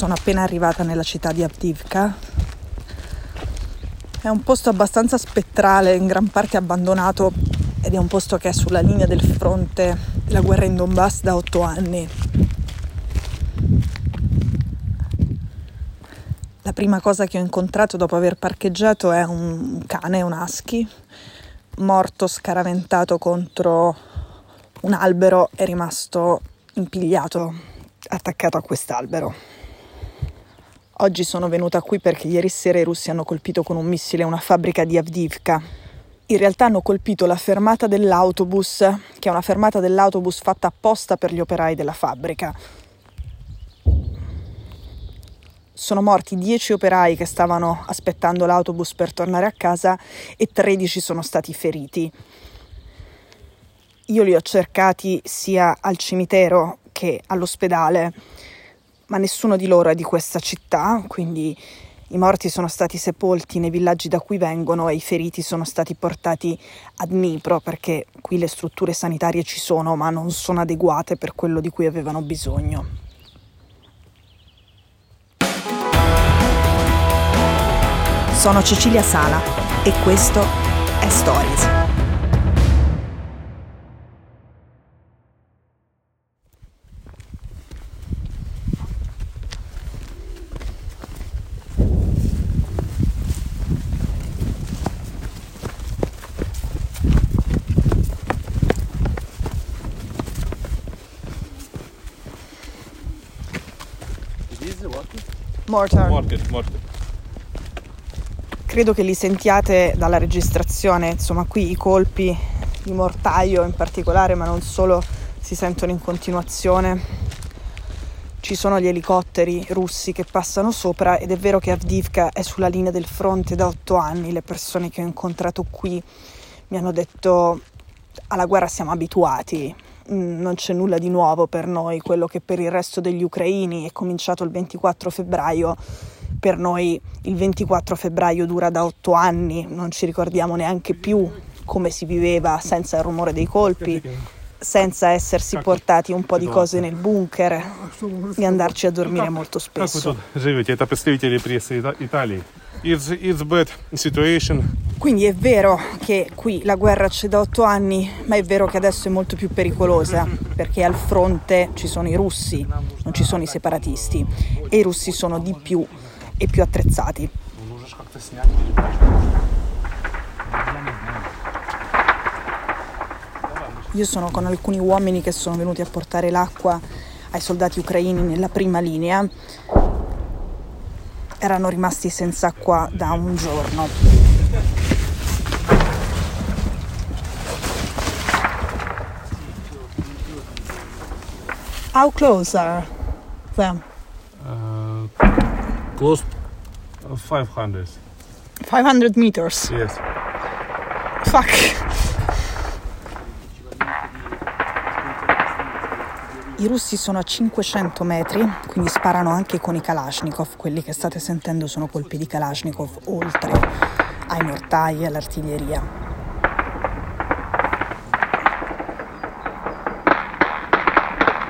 sono appena arrivata nella città di Avdivka. È un posto abbastanza spettrale, in gran parte abbandonato ed è un posto che è sulla linea del fronte della guerra in Donbass da otto anni. La prima cosa che ho incontrato dopo aver parcheggiato è un cane, un husky, morto scaraventato contro un albero e rimasto impigliato, attaccato a quest'albero. Oggi sono venuta qui perché ieri sera i russi hanno colpito con un missile una fabbrica di Avdivka. In realtà hanno colpito la fermata dell'autobus, che è una fermata dell'autobus fatta apposta per gli operai della fabbrica sono morti 10 operai che stavano aspettando l'autobus per tornare a casa e 13 sono stati feriti. Io li ho cercati sia al cimitero che all'ospedale, ma nessuno di loro è di questa città, quindi i morti sono stati sepolti nei villaggi da cui vengono e i feriti sono stati portati a Dnipro perché qui le strutture sanitarie ci sono, ma non sono adeguate per quello di cui avevano bisogno. Sono Cecilia Sala e questo è Stories. Mortar. Mortar, mortar. Credo che li sentiate dalla registrazione, insomma qui i colpi di mortaio in particolare, ma non solo, si sentono in continuazione. Ci sono gli elicotteri russi che passano sopra ed è vero che Avdivka è sulla linea del fronte da otto anni. Le persone che ho incontrato qui mi hanno detto alla guerra siamo abituati, non c'è nulla di nuovo per noi, quello che per il resto degli ucraini. È cominciato il 24 febbraio. Per noi il 24 febbraio dura da otto anni, non ci ricordiamo neanche più come si viveva senza il rumore dei colpi, senza essersi portati un po' di cose nel bunker e andarci a dormire molto spesso. Quindi è vero che qui la guerra c'è da otto anni, ma è vero che adesso è molto più pericolosa perché al fronte ci sono i russi, non ci sono i separatisti e i russi sono di più e più attrezzati. Io sono con alcuni uomini che sono venuti a portare l'acqua ai soldati ucraini nella prima linea. Erano rimasti senza acqua da un giorno. How close are them? Close 500. 500 meters. Yes. Fuck. I russi sono a 500 metri, quindi sparano anche con i Kalashnikov. Quelli che state sentendo sono colpi di Kalashnikov, oltre ai mortai e all'artiglieria.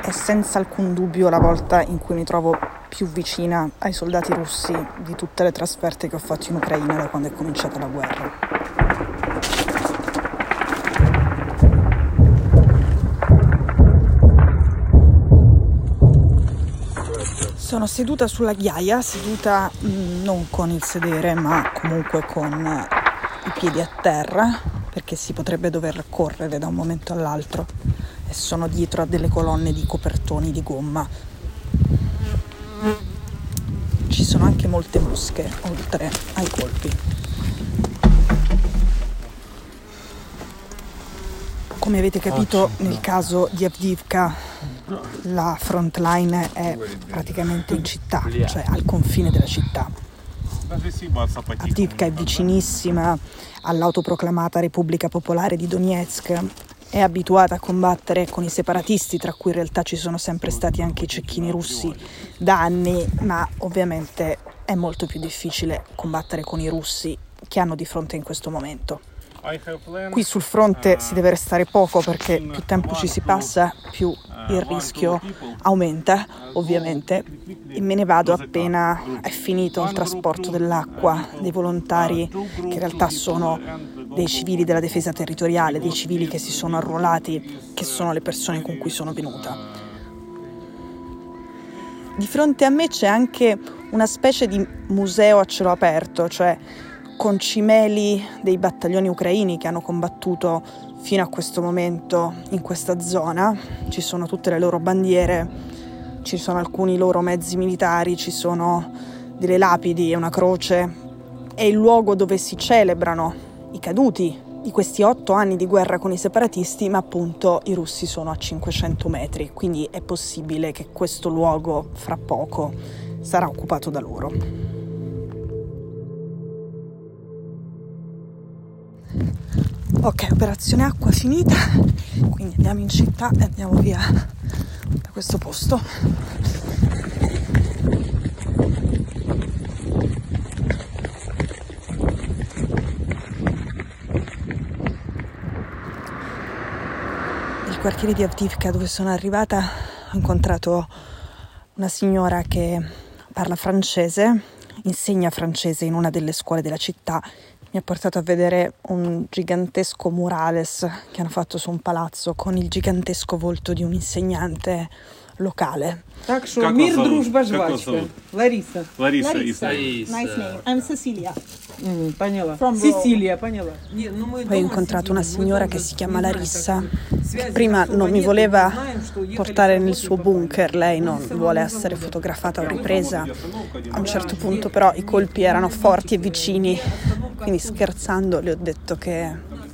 È senza alcun dubbio la volta in cui mi trovo più vicina ai soldati russi di tutte le trasferte che ho fatto in Ucraina da quando è cominciata la guerra. Sono seduta sulla ghiaia, seduta mh, mm, non con il sedere ma comunque con i piedi a terra perché si potrebbe dover correre da un momento all'altro. E sono dietro a delle colonne di copertoni di gomma. Ci sono anche molte mosche oltre ai colpi. Come avete capito, nel caso di Avdivka la front line è praticamente in città, cioè al confine della città. Avdivka è vicinissima all'autoproclamata Repubblica Popolare di Donetsk è abituata a combattere con i separatisti, tra cui in realtà ci sono sempre stati anche i cecchini russi da anni, ma ovviamente è molto più difficile combattere con i russi che hanno di fronte in questo momento. Qui sul fronte si deve restare poco perché più tempo ci si passa, più il rischio aumenta ovviamente e me ne vado appena è finito il trasporto dell'acqua dei volontari che in realtà sono dei civili della difesa territoriale, dei civili che si sono arruolati, che sono le persone con cui sono venuta. Di fronte a me c'è anche una specie di museo a cielo aperto, cioè con cimeli dei battaglioni ucraini che hanno combattuto fino a questo momento in questa zona. Ci sono tutte le loro bandiere, ci sono alcuni loro mezzi militari, ci sono delle lapidi e una croce. È il luogo dove si celebrano i caduti di questi otto anni di guerra con i separatisti, ma appunto i russi sono a 500 metri, quindi è possibile che questo luogo fra poco sarà occupato da loro. Ok, operazione acqua finita, quindi andiamo in città e andiamo via da questo posto. Nel quartiere di Avdivka dove sono arrivata ho incontrato una signora che parla francese, insegna francese in una delle scuole della città mi ha portato a vedere un gigantesco murales che hanno fatto su un palazzo con il gigantesco volto di un insegnante locale. Так что как мир, дружба, жвачка. Лариса. Лариса. Лариса. Nice name. I'm Cecilia. Mm, поняла. From Sicilia, поняла. Poi ho incontrato una signora che si chiama Larissa. Prima non mi voleva portare nel suo bunker, lei non vuole essere fotografata o ripresa. A un certo punto però i colpi erano forti e vicini, quindi scherzando le ho detto che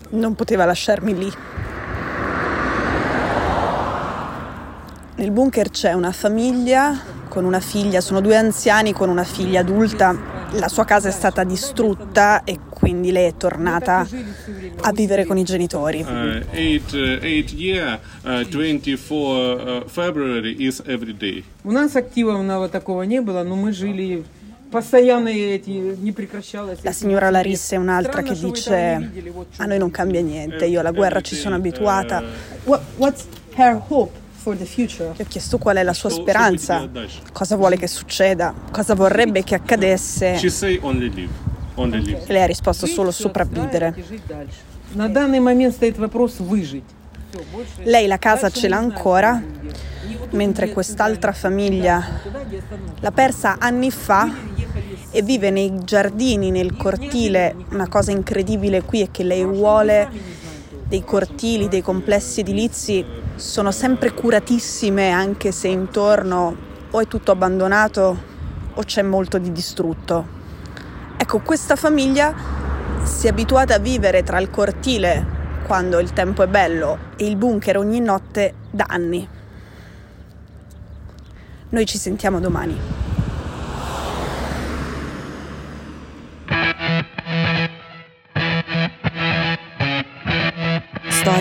non poteva lasciarmi lì. Nel bunker c'è una famiglia con una figlia, sono due anziani con una figlia adulta. La sua casa è stata distrutta e quindi lei è tornata a vivere con i genitori. Uh, eight, uh, eight year, uh, 24 uh, February is every day. У нас активного такого не было, но мы жили la signora Larissa è un'altra che dice a noi non cambia niente, io alla guerra ci sono abituata. What, what's her hope? Gli ho chiesto qual è la sua speranza, cosa vuole che succeda, cosa vorrebbe che accadesse. E lei ha risposto solo sopravvivere. Lei la casa ce l'ha ancora, mentre quest'altra famiglia l'ha persa anni fa e vive nei giardini, nel cortile. Una cosa incredibile qui è che lei vuole dei cortili, dei complessi edilizi sono sempre curatissime anche se intorno o è tutto abbandonato o c'è molto di distrutto. Ecco, questa famiglia si è abituata a vivere tra il cortile quando il tempo è bello e il bunker ogni notte da anni. Noi ci sentiamo domani.